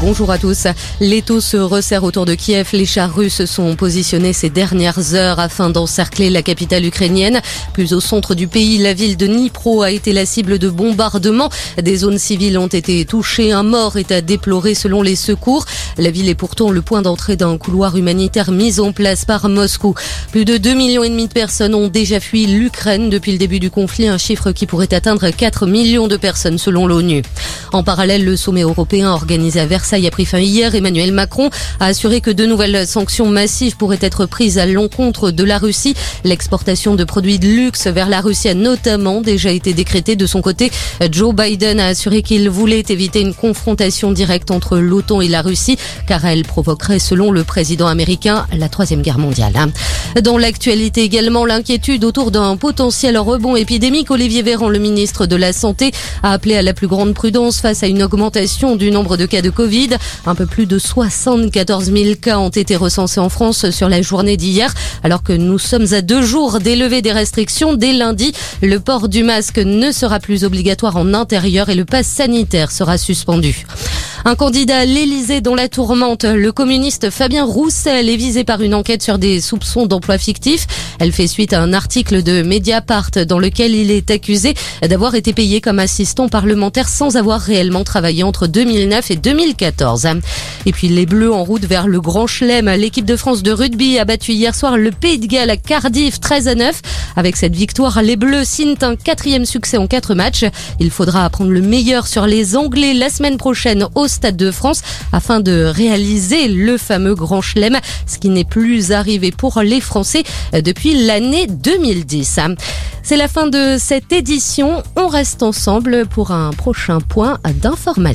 Bonjour à tous. L'étau se resserre autour de Kiev. Les chars russes sont positionnés ces dernières heures afin d'encercler la capitale ukrainienne. Plus au centre du pays, la ville de Dnipro a été la cible de bombardements. Des zones civiles ont été touchées. Un mort est à déplorer selon les secours. La ville est pourtant le point d'entrée d'un couloir humanitaire mis en place par Moscou. Plus de 2 millions et demi de personnes ont déjà fui l'Ukraine depuis le début du conflit, un chiffre qui pourrait atteindre 4 millions de personnes selon l'ONU. En parallèle, le sommet européen organisé à Versailles a pris fin hier. Emmanuel Macron a assuré que de nouvelles sanctions massives pourraient être prises à l'encontre de la Russie. L'exportation de produits de luxe vers la Russie a notamment déjà été décrétée. De son côté, Joe Biden a assuré qu'il voulait éviter une confrontation directe entre l'OTAN et la Russie, car elle provoquerait, selon le président américain, la troisième guerre mondiale. Dans l'actualité également, l'inquiétude autour d'un potentiel rebond épidémique. Olivier Véran, le ministre de la Santé, a appelé à la plus grande prudence face à une augmentation du nombre de cas de Covid. Un peu plus de 74 000 cas ont été recensés en France sur la journée d'hier, alors que nous sommes à deux jours des levées des restrictions. Dès lundi, le port du masque ne sera plus obligatoire en intérieur et le pass sanitaire sera suspendu. Un candidat à l'Elysée dans la tourmente, le communiste Fabien Roussel est visé par une enquête sur des soupçons d'emploi fictif. Elle fait suite à un article de Mediapart dans lequel il est accusé d'avoir été payé comme assistant parlementaire sans avoir réellement travaillé entre 2009 et 2014. Et puis les Bleus en route vers le Grand Chelem. L'équipe de France de rugby a battu hier soir le Pays de Galles à Cardiff 13 à 9. Avec cette victoire, les Bleus signent un quatrième succès en quatre matchs. Il faudra apprendre le meilleur sur les Anglais la semaine prochaine au Stade de France afin de réaliser le fameux Grand Chelem, ce qui n'est plus arrivé pour les Français l'année 2010. C'est la fin de cette édition. On reste ensemble pour un prochain point d'information.